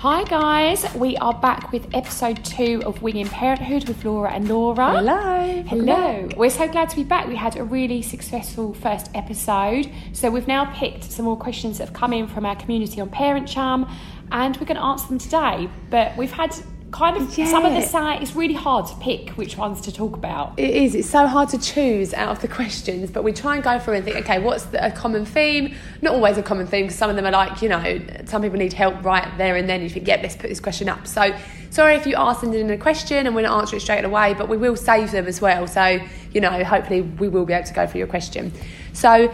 Hi guys, we are back with episode two of Winging Parenthood with Laura and Laura. Hello. Hello. We're so glad to be back. We had a really successful first episode. So we've now picked some more questions that have come in from our community on Parent Chum and we're going to answer them today. But we've had kind of some of the Yeah. side, it's really hard to pick which ones to talk about. It is. It's so hard to choose out of the questions, but we try and go through and think, okay, what's the, a common theme? Not always a common theme because some of them are like, you know, some people need help right there and then. You think, yeah, let's put this question up. So sorry if you are sending in a question and we're not answering it straight away, but we will save them as well. So you know, hopefully we will be able to go through your question. So.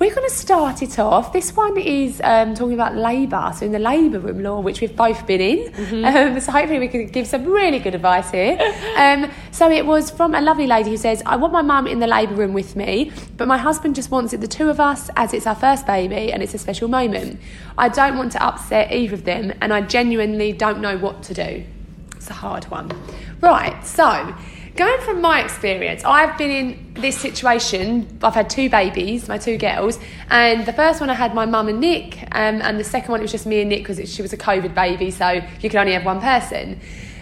We're going to start it off. This one is um, talking about labour, so in the labour room law, which we've both been in. Um, so hopefully we can give some really good advice here. Um, so it was from a lovely lady who says, "I want my mum in the labour room with me, but my husband just wants it the two of us as it's our first baby and it's a special moment. I don't want to upset either of them, and I genuinely don't know what to do." It's a hard one. Right, so going from my experience, I've been in this situation. I've had two babies, my two girls, and the first one I had my mum and Nick, um, and the second one it was just me and Nick because she was a COVID baby, so you could only have one person.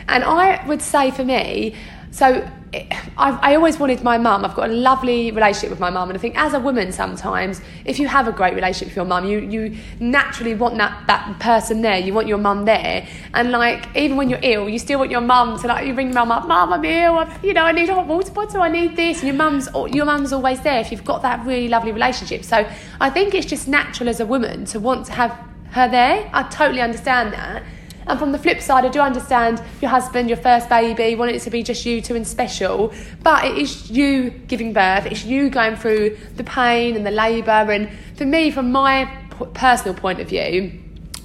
And I would say for me, so I, I always wanted my mum. I've got a lovely relationship with my mum, and I think as a woman, sometimes if you have a great relationship with your mum, you you naturally want that that person there. You want your mum there, and like even when you're ill, you still want your mum to like you ring your mum up, mum, I'm ill. I, you know, I need a hot water bottle. I need this, and your mum's your mum's always there if you've got that really lovely relationship. So I think it's just natural as a woman to want to have her there. I totally understand that. And from the flip side, I do understand your husband, your first baby, want it to be just you two and special. But it is you giving birth, it's you going through the pain and the labour. And for me, from my personal point of view,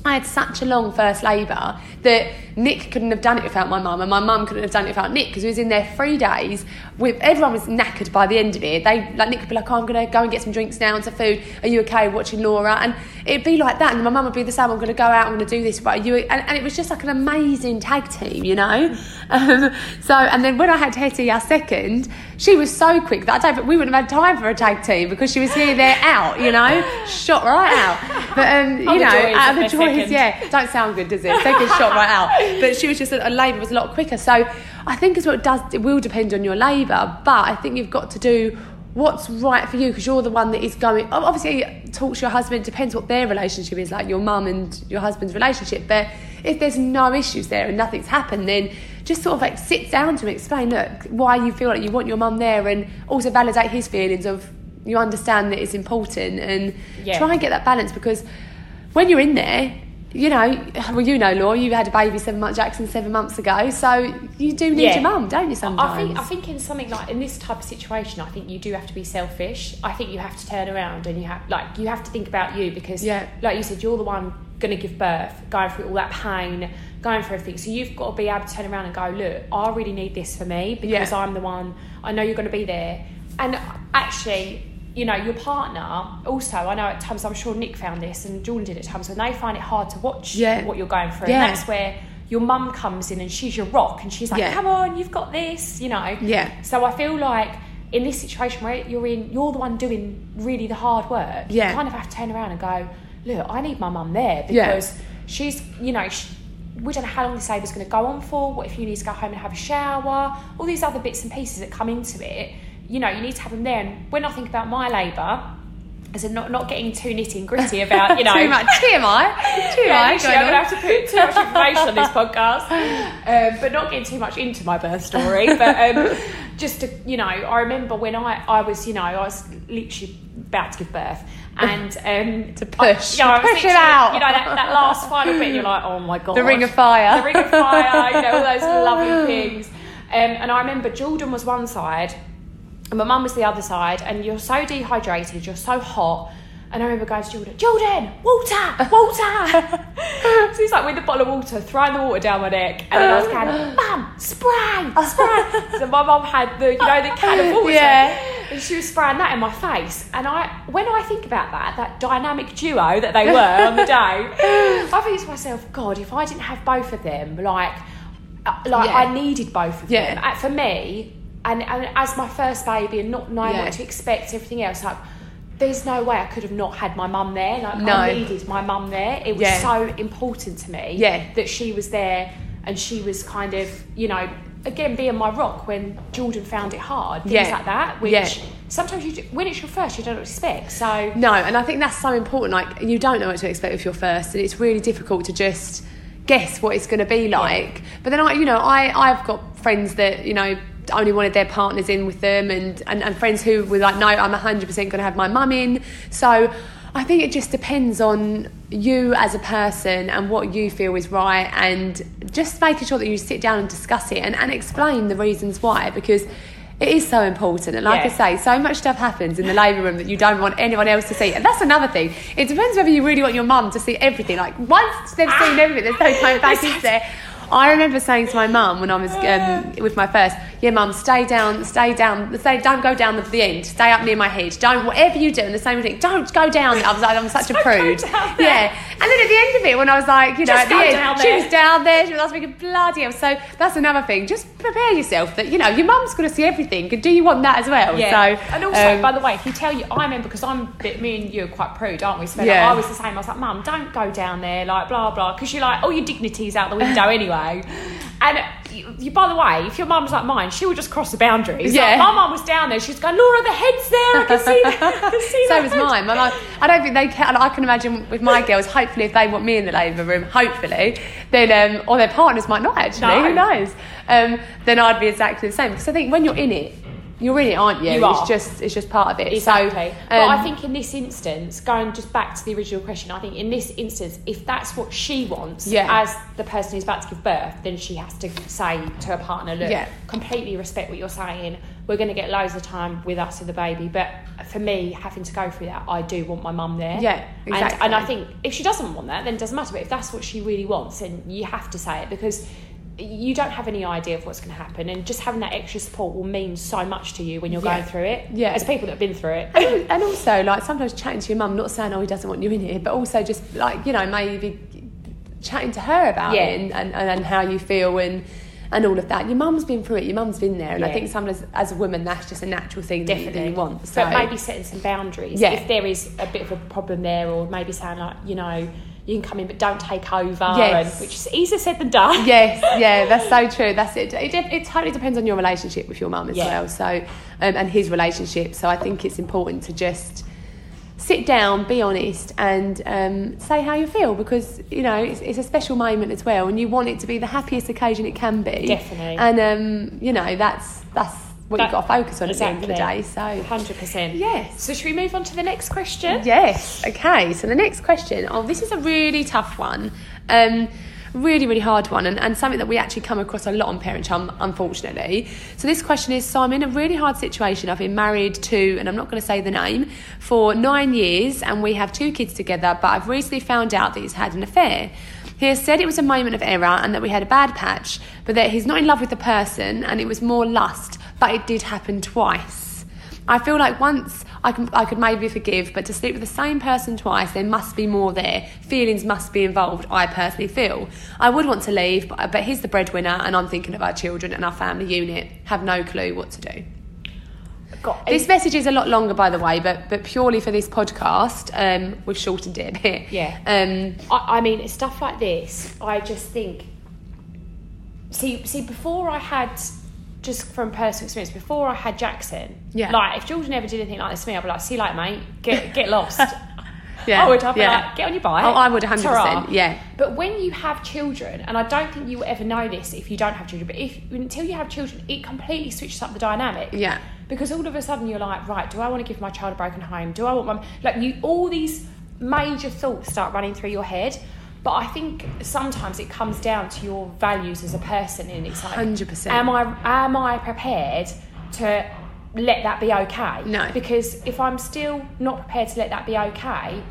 I had such a long first labour that Nick couldn't have done it without my mum, and my mum couldn't have done it without Nick because he was in there three days. With everyone was knackered by the end of it. They like Nick would be like, "Oh, I'm gonna go and get some drinks now and some food. Are you okay watching Laura?" And it'd be like that, and my mum would be the same. I'm gonna go out. I'm gonna do this. But you and, and it was just like an amazing tag team, you know. Um, so and then when I had Hetty, our second, she was so quick that I don't we wouldn't have had time for a tag team because she was here, there, out, you know, shot right out. But um, you know, out of the joys, second. yeah, don't sound good, does it? Second shot right out. But she was just a labour was a lot quicker. So I think as well it does it will depend on your labour, but I think you've got to do what's right for you because you're the one that is going obviously talk to your husband depends what their relationship is like your mum and your husband's relationship but if there's no issues there and nothing's happened then just sort of like sit down to him explain look why you feel like you want your mum there and also validate his feelings of you understand that it's important and Yeah. try and get that balance because when you're in there, you know, well, you know, Laura, you had a baby seven months, Jackson seven months ago, so you do need Yeah. your mum, don't you? Sometimes I think I think in something like in this type of situation, I think you do have to be selfish. I think you have to turn around and you have like you have to think about you because Yeah. like you said, you're the one going to give birth, going through all that pain, going through everything. So you've got to be able to turn around and go, look, I really need this for me because Yeah. I'm the one. I know you're going to be there, and actually. You know, your partner also, I know at times, I'm sure Nick found this and Jordan did at times, when they find it hard to watch Yeah. what you're going through. Yeah. And that's where your mum comes in and she's your rock and she's like, Yeah. come on, you've got this, you know. Yeah. So I feel like in this situation where you're in, you're the one doing really the hard work. Yeah. You kind of have to turn around and go, look, I need my mum there because she's, you know, sh we don't know how long this labour's going to go on for. What if you need to go home and have a shower? All these other bits and pieces that come into it. You know, you need to have them there. And when I think about my labour, as in not, not getting too nitty and gritty about, you know, too much TMI. Too yeah, much. literally, I'm gonna have to put too much information on this podcast, um, but not getting too much into my birth story. But um, just to, you know, I remember when I, I was, you know, I was literally about to give birth, and um, To push. I, you know, Push it out. You know, that, that last final bit, you're like, oh my god, The ring of fire. the ring of fire, you know, all those lovely things. Um, and I remember Jordan was one side, and my mum was the other side, and you're so dehydrated, you're so hot. And I remember going to Jordan, Jordan, water, water. so he's like with the bottle of water, throwing the water down my neck, and then I was going, Mum, spray, spray. so my mum had the, you know, the can of water, Yeah. and she was spraying that in my face. And I, when I think about that, that dynamic duo that they were on the day, I think to myself, God, if I didn't have both of them, like, uh, like Yeah. I needed both of Yeah. them. Uh, For me, and, and as my first baby, and not knowing Yeah. what to expect, everything else, like there's no way I could have not had my mum there. Like No. I needed my mum there. It was Yeah. so important to me Yeah. that she was there and she was kind of, you know, again being my rock when Jordan found it hard, things Yeah. like that. Which Yeah. sometimes you do, when it's your first, you don't expect. So No, and I think that's so important. Like you don't know what to expect with your first, and it's really difficult to just guess what it's going to be like. But then I, you know, I I've got friends that you know only wanted their partners in with them, and and, and friends who were like, no, I'm 100 percent going to have my mum in. So. I think it just depends on you as a person and what you feel is right, and just making sure that you sit down and discuss it and, and explain the reasons why because it is so important. And like Yeah. I say, so much stuff happens in the labour room that you don't want anyone else to see. And that's another thing. It depends whether you really want your mum to see everything. Like once they've seen ah. everything, there's no going back, is there? I remember saying to my mum when I was um, with my first, yeah, mum, stay down, stay down, stay, don't go down the, the end, stay up near my head, don't, whatever you do, and the same thing, don't go down. I was like, I'm such a prude. Yeah. And then at the end of it, when I was like, you know, Just at the end, she was down there, she was asking bloody hell. So that's another thing. Just prepare yourself that, you know, your mum's going to see everything. And do you want that as well? Yeah. So, and also, um, by the way, if you tell you, I remember because I'm me and you are quite prude, aren't we? So like, Yeah. I was the same. I was like, Mum, don't go down there, like blah blah, because you're like, all your dignity's out the window anyway. And you, you, by the way, if your mum's like mine, she would just cross the boundaries. Yeah. Like, my mum was down there. She's going, Laura, the head's there. I can see. I can see so was head." mine. But I, I don't think they can. I can imagine with my girls, hopefully, if they want me in the labour room, hopefully, then, um, or their partners might not actually, No. who knows? Um, then I'd be exactly the same. Because I think when you're in it, you're in it, aren't you? You it's are. just it's just part of it. Exactly. So, but I um, think in this instance, going just back to the original question, I think in this instance, if that's what she wants Yeah. as the person who's about to give birth, then she has to say to her partner, look, Yeah. completely respect what you're saying. We're going to get loads of time with us and the baby. But for me, having to go through that, I do want my mum there. Yeah, And, exactly. and I think if she doesn't want that, then it doesn't matter. But if that's what she really wants, then you have to say it because you don't have any idea of what's going to happen. And just having that extra support will mean so much to you when you're Yeah. going through it. Yeah. As people that have been through it. and, and also like sometimes chatting to your mum, not saying oh he doesn't want you in here, but also just like you know maybe chatting to her about Yeah. it and, and, and how you feel and and all of that. Your mum's been through it. Your mum's been there, and I think sometimes as a woman that's just a natural thing that you, that Definitely. you want. So But maybe setting some boundaries. Yeah. If there is a bit of a problem there, or maybe saying like, you know, you can come in, but don't take over. Yes. And, which is easier said than done. yes, yeah, that's so true. That's it. It, it, it totally depends on your relationship with your mum as Yeah. well. So, um, and his relationship. So I think it's important to just sit down, be honest, and um, say how you feel because you know it's, it's a special moment as well, and you want it to be the happiest occasion it can be. Definitely. And um, you know that's that's what That- you've got to focus on at the end of the day. So. Hundred percent. Yes. So should we move on to the next question? Yes. Okay. So the next question. Oh, this is a really tough one. Um, really, really hard one, and, and something that we actually come across a lot on Parent Chum, unfortunately. So this question is: So I'm in a really hard situation. I've been married to, and I'm not going to say the name, for nine years, and we have two kids together. But I've recently found out that he's had an affair. He has said it was a moment of error and that we had a bad patch, but that he's not in love with the person, and it was more lust. But it did happen twice. I feel like once I can I could maybe forgive, but to sleep with the same person twice, there must be more there. Feelings must be involved. I personally feel I would want to leave, but, but he's the breadwinner, and I'm thinking of our children and our family unit. Have no clue what to do. God, This message is a lot longer, by the way, but but purely for this podcast, um, we've shortened it a bit. Yeah. Um, I, I mean, stuff like this, I just think. See, see, before I had, just from personal experience, before I had Jackson, Yeah. like if Jordan ever did anything like this to me, I'd be like, "See you later, mate. Get get lost." Yeah, I would. I'd be yeah. like, "Get on your bike." Oh, I would 100%, ta-ra." yeah. But when you have children, and I don't think you will ever know this if you don't have children, but if until you have children, it completely switches up the dynamic. Yeah. Because all of a sudden you're like, right, do I want to give my child a broken home? Do I want my like you? All these major thoughts start running through your head. But I think sometimes it comes down to your values as a person, and it's like, 100%. Am I am I prepared to let that be okay? No. Because if I'm still not prepared to let that be okay,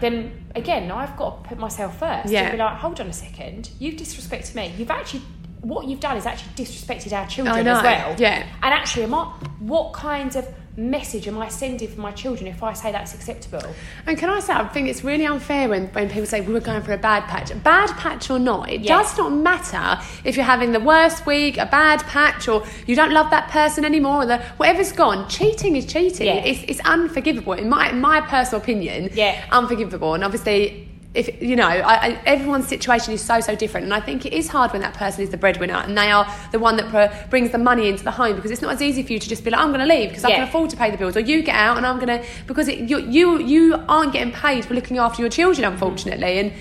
then again, I've got to put myself first. Yeah. And be like, hold on a second, you've disrespected me. You've actually, what you've done is actually disrespected our children as well. yeah. And actually, am I, what kinds of message am I sending for my children if I say that's acceptable? And can I say, I think it's really unfair when, when people say we were going for a bad patch. Bad patch or not, it Yeah. does not matter if you're having the worst week, a bad patch, or you don't love that person anymore, or the, whatever's gone. Cheating is cheating. Yeah. It's, it's unforgivable, in my, in my personal opinion. Yeah. Unforgivable. And obviously, if you know, I, I, everyone's situation is so so different, and I think it is hard when that person is the breadwinner and they are the one that pro- brings the money into the home because it's not as easy for you to just be like, I'm going to leave because I can afford to pay the bills, or you get out and I'm going to because it, you you you aren't getting paid for looking after your children, mm-hmm. unfortunately, and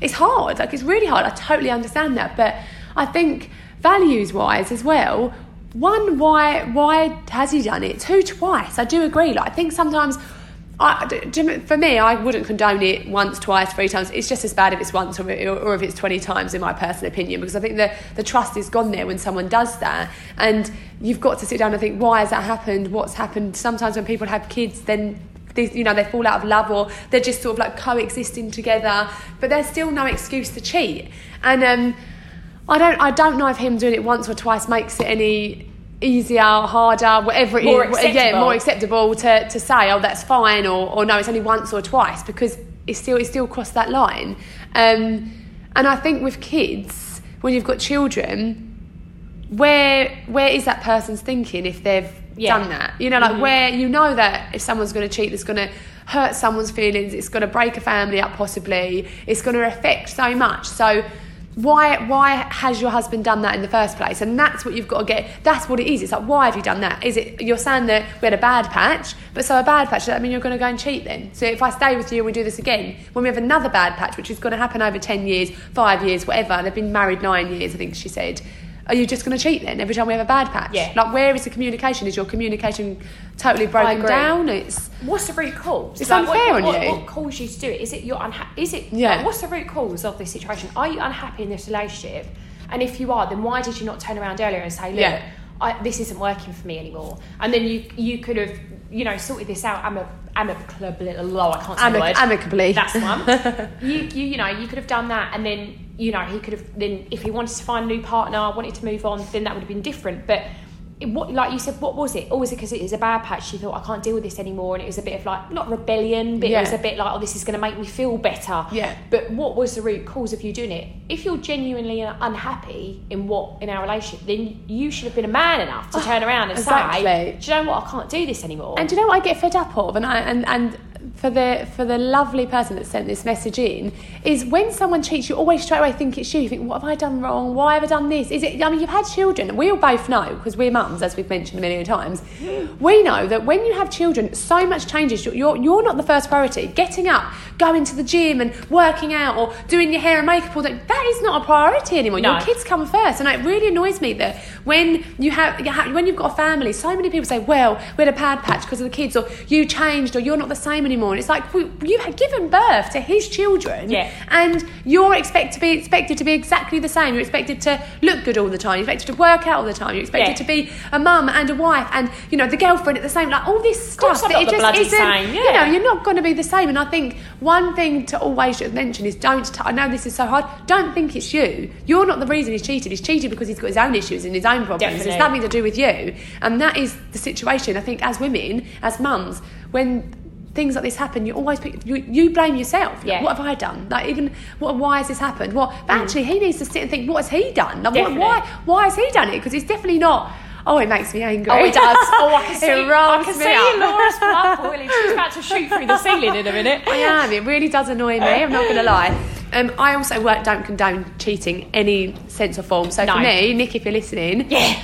it's hard. Like it's really hard. I totally understand that, but I think values wise as well. One, why why has he done it? Two, twice. I do agree. Like I think sometimes. I, for me, I wouldn't condone it once, twice, three times. It's just as bad if it's once or, or if it's 20 times, in my personal opinion, because I think the, the trust is gone there when someone does that. And you've got to sit down and think, why has that happened? What's happened? Sometimes when people have kids, then they, you know, they fall out of love or they're just sort of like coexisting together, but there's still no excuse to cheat. And um, I don't, I don't know if him doing it once or twice makes it any easier, harder, whatever it More is. Yeah, more acceptable to, to say, oh, that's fine, or, or no, it's only once or twice, because it's still it's still crossed that line. Um, and I think with kids, when you've got children, where where is that person's thinking if they've Yeah. done that? You know, like where you know that if someone's going to cheat, it's going to hurt someone's feelings, it's going to break a family up, possibly, it's going to affect so much. So. Why, why has your husband done that in the first place? And that's what you've got to get. That's what it is. It's like, why have you done that? Is it you're saying that we had a bad patch, but so a bad patch, does that mean you're going to go and cheat then? So if I stay with you and we do this again, when we have another bad patch, which is going to happen over 10 years, five years, whatever, and they've been married nine years, I think she said, are you just going to cheat then every time we have a bad patch? Yeah. Like, where is the communication? Is your communication totally broken down? It's What's the root cause? It's what, unfair on what, you. What caused you to do it? Is it you're unhappy? Is it? Yeah. like, what's the root cause of this situation? Are you unhappy in this relationship? And if you are, then why did you not turn around earlier and say, look, Yeah. I, this isn't working for me anymore? And then you you could have you know sorted this out amic- amicably. Oh, I can't say the amic- word. amicably. That's one. you, you, you know, you could have done that, and then you know he could have then if he wanted to find a new partner, wanted to move on, then that would have been different. But it, what, like you said, what was it? Oh, or was it because it was a bad patch? She thought I can't deal with this anymore, and it was a bit of like not rebellion, but Yeah. it was a bit like oh, this is going to make me feel better. Yeah. But what was the root cause of you doing it? If you're genuinely unhappy in what in our relationship, then you should have been a man enough to ah, turn around and Exactly. say, do you know what? I can't do this anymore. And do you know what I get fed up of? And I and and for the for the lovely person that sent this message in is when someone cheats, you always straight away think it's you. You think, what have I done wrong? Why have I done this? Is it? I mean, you've had children. We all both know because we're mums, as we've mentioned a million times. Mm. We know that when you have children, so much changes. You're, you're you're not the first priority. Getting up, going to the gym, and working out, or doing your hair and makeup all day. That is not a priority anymore. No. Your kids come first, and it really annoys me that when you have when you've got a family, so many people say, "Well, we had a pad patch because of the kids," or "You changed," or "You're not the same anymore." And it's like we, you had given birth to his children, Yeah. and you're expected to be expected to be exactly the same. You're expected to look good all the time. You're expected to work out all the time. You're expected Yeah. to be a mum and a wife, and you know the girlfriend at the same. Like all this stuff that it just isn't. same, You know, yeah. you're not going to be the same. And I think one thing to always mention is don't. T- I know this is so hard. Don't think it's you. You're not the reason he's cheated. He's cheated because he's got his own issues and his own problems. Definitely. It's nothing to do with you. And that is the situation. I think as women, as mums, when things like this happen, you always pick, you, you blame yourself. Like, Yeah. what have I done? Like even what? Why has this happened? What? But actually, he needs to sit and think. What has he done? Like, what, why? Why has he done it? Because it's definitely not. Oh, it makes me angry. Oh, it does. Oh, I can see. it rolls I can me see up. Laura's blood boiling. She's about to shoot through the ceiling in a minute. I am. It really does annoy me. I'm not going to lie. Um, I also work, don't condone cheating any sense or form. So No. for me, Nick, if you're listening, Yeah.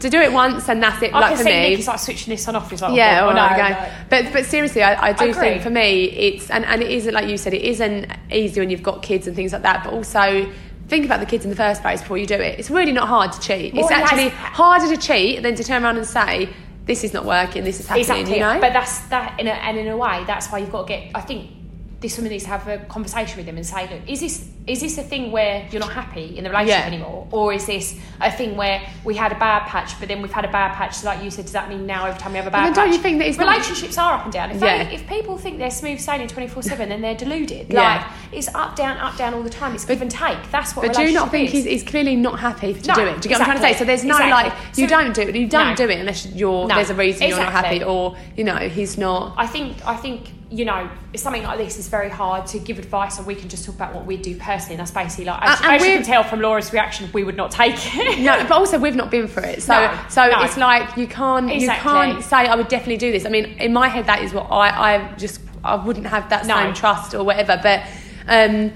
To do it once and that's it. I like can for see me, Nick is like switching this on off. He's like, oh, yeah, oh, all no, right, no. But but seriously, I, I do I think for me it's and, and it isn't like you said, it isn't easy when you've got kids and things like that. But also think about the kids in the first place before you do it. It's really not hard to cheat. Well, it's actually harder to cheat than to turn around and say this is not working, this is happening. Exactly. You know, But that's that, in a, and in a way, that's why you've got to get. I think this woman needs to have a conversation with him and say, look, is this is this a thing where you're not happy in the relationship Yeah. anymore, or is this a thing where we had a bad patch, but then we've had a bad patch? So like you said, does that mean now every time we have a bad patch? don't you think that it's not- relationships are up and down? If, Yeah. they, if people think they're smooth sailing twenty four seven, then they're deluded. Yeah. Like it's up down up down all the time. It's give and take. That's what. But do you not think he's, he's clearly not happy to No, do it? Do you get what I'm trying to say? So there's no exactly. like you So- don't do it. You don't No. do it unless you're No, there's a reason you're not happy, or you know he's not. I think I think you know something like this is very hard to give advice, and we can just talk about what we do personally. And that's basically like as, and as you can tell from Laura's reaction, we would not take it. No, but also we've not been for it, so No, so no. it's like you can't Exactly. you can't say I would definitely do this. I mean, in my head, that is what I I just I wouldn't have that No. same trust or whatever. But um,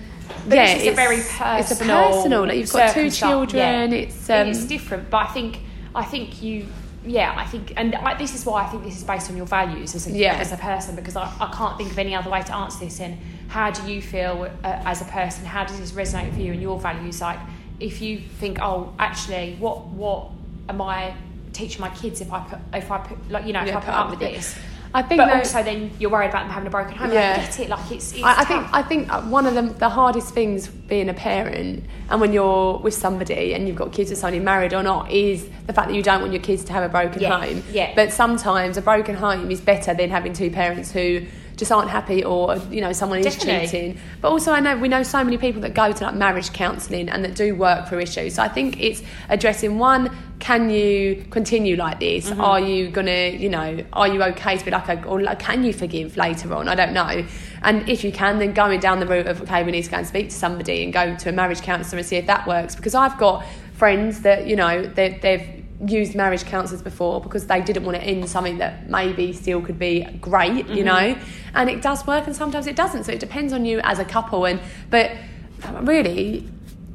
But yeah, a very it's personal. a personal. Like you've got two children. Yeah. It's um, it's different, but I think I think you. Yeah, I think, and I, this is why I think this is based on your values as a, Yeah. as a person, because I, I can't think of any other way to answer this. And how do you feel uh, as a person? How does this resonate for you and your values? Like, if you think, oh, actually, what what am I teaching my kids if I put if I put like you know if Yeah, I put up with this? I think but that- also then you're worried about them having a broken home. Yeah. I get it. Like it's, it's I, I think. I think one of the, the hardest things being a parent and when you're with somebody and you've got kids with somebody married or not is the fact that you don't want your kids to have a broken Yeah, home. yeah. But sometimes a broken home is better than having two parents who just aren't happy or you know someone is cheating. But also I know we know so many people that go to like marriage counselling and that do work through issues. So I think it's addressing one can you continue like this? Mm-hmm. Are you gonna, you know, are you okay to be like, a, or like, can you forgive later on? I don't know. And if you can, then going down the route of okay, we need to go and speak to somebody and go to a marriage counsellor and see if that works. Because I've got friends that you know they, they've used marriage counsellors before because they didn't want to end something that maybe still could be great, you mm-hmm. know. And it does work, and sometimes it doesn't. So it depends on you as a couple. And but um, really,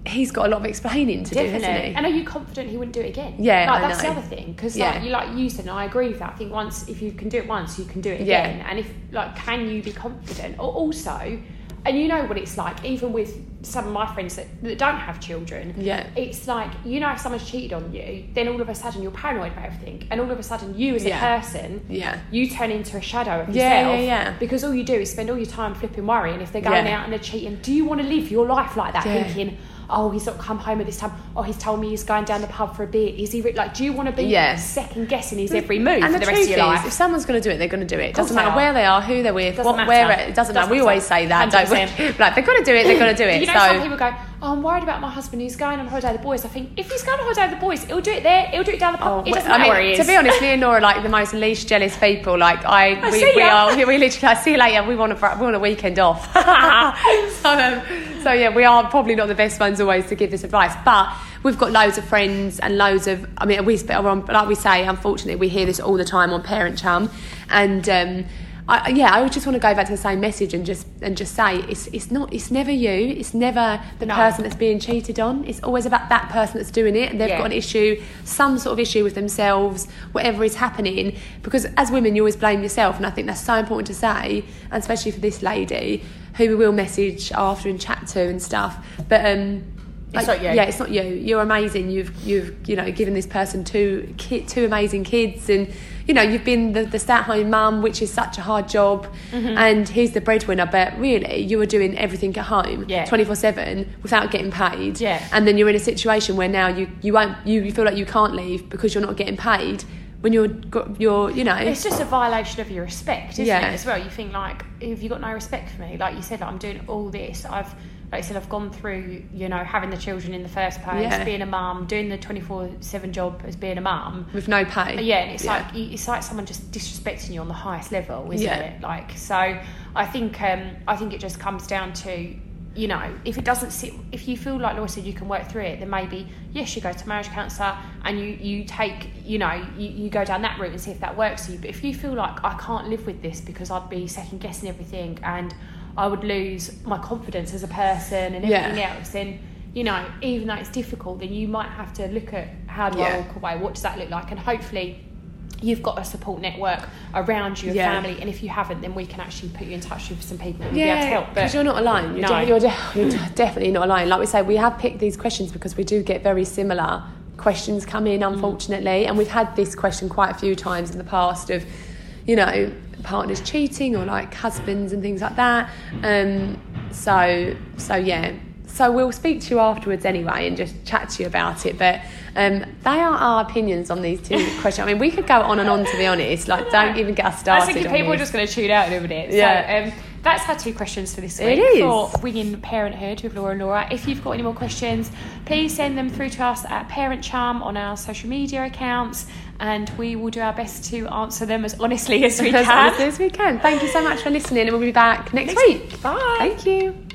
he's got a lot of explaining to do, hasn't he? And are you confident he wouldn't do it again? Yeah, like, that's the other thing because Yeah. like you like you said, and I agree with that. I think once if you can do it once, you can do it Yeah. again. And if like, can you be confident? Or also, and you know what it's like, even with some of my friends that, that don't have children. Yeah. It's like you know if someone's cheated on you, then all of a sudden you're paranoid about everything, and all of a sudden you as Yeah. a person, Yeah. you turn into a shadow of Yeah, yourself. yeah, yeah. Because all you do is spend all your time flipping worrying if they're going Yeah. out and they're cheating. Do you want to live your life like that, Yeah. thinking? Oh, he's not come home at this time. Oh, he's told me he's going down the pub for a beer. Is he re-? like? Do you want to be Yeah. second guessing his every move and for the, the, rest of your is, life? if someone's going to do it, they're going to do it. It doesn't matter are. where they are, who they're with, what, matter. where it doesn't matter. Doesn't We matter. always say that, don't 100%. we? like they're going to do it, they're going to do it. you know, so some people go, "Oh, I'm worried about my husband. who's going on holiday with the boys." I think if he's going on holiday with the boys, he'll do it there. He'll do it down the pub. Oh, it doesn't I matter mean, where he is. to be honest, me and Nora are like the most least jealous people. Like I, I we, see we are, we literally I see you later. We want a, we want a weekend off. so, um, so yeah, we are probably not the best ones always to give this advice, but we've got loads of friends and loads of. I mean, we like we say, unfortunately, we hear this all the time on Parent Chum, and. Um, I, yeah, I just want to go back to the same message and just and just say it's it's not it's never you, it's never the No. person that's being cheated on. It's always about that person that's doing it, and they've Yeah. got an issue, some sort of issue with themselves, whatever is happening. Because as women, you always blame yourself, and I think that's so important to say, and especially for this lady who we will message after and chat to and stuff. But um, It's like, not you. Yeah, it's not you. You're amazing. You've you've you know given this person two ki- two amazing kids, and you know you've been the, the stay-at-home mum, which is such a hard job, Mm-hmm. and he's the breadwinner. But really, you were doing everything at home, twenty four seven, without getting paid. Yeah. And then you're in a situation where now you you won't you, you feel like you can't leave because you're not getting paid when you're you're you know It's just a violation of your respect, isn't Yeah. it? As well, you think like, have you got no respect for me? Like you said, like, I'm doing all this. I've, like I said, I've gone through, you know, having the children in the first place, Yeah. being a mum, doing the 24/7 job as being a mum. with no pay. Yeah, and it's like it's like someone just disrespecting you on the highest level, isn't Yeah. it? Like, so I think um, I think it just comes down to, you know, if it doesn't sit, if you feel like Laura said you can work through it, then maybe yes, you go to marriage counsellor and you you take, you know, you, you go down that route and see if that works for you. But if you feel like I can't live with this because I'd be second guessing everything and I would lose my confidence as a person and Yeah. everything else, then you know, even though it's difficult, then you might have to look at how do I walk away? What does that look like? And hopefully, you've got a support network around you, a Yeah. family. And if you haven't, then we can actually put you in touch with some people who will be able to Yeah, help. Because you're not alone. You're, No. de- you're, de- you're definitely not alone. Like we say, we have picked these questions because we do get very similar questions come in, Mm. unfortunately. And we've had this question quite a few times in the past of, you know, partners cheating or like husbands and things like that. Um, so, so yeah. so we'll speak to you afterwards anyway and just chat to you about it. But um, they are our opinions on these two questions. I mean, we could go on and on to be honest. Like, don't even get us I started. think on people are just going to tune out in a minute. Yeah. So, um, that's our two questions for this It week is. for Winging Parenthood with Laura and Laura. If you've got any more questions, please send them through to us at Parent Chum on our social media accounts, and we will do our best to answer them as honestly as we as can. honestly as we can. Thank you so much for listening, and we'll be back next, Next week. Bye. Thank you.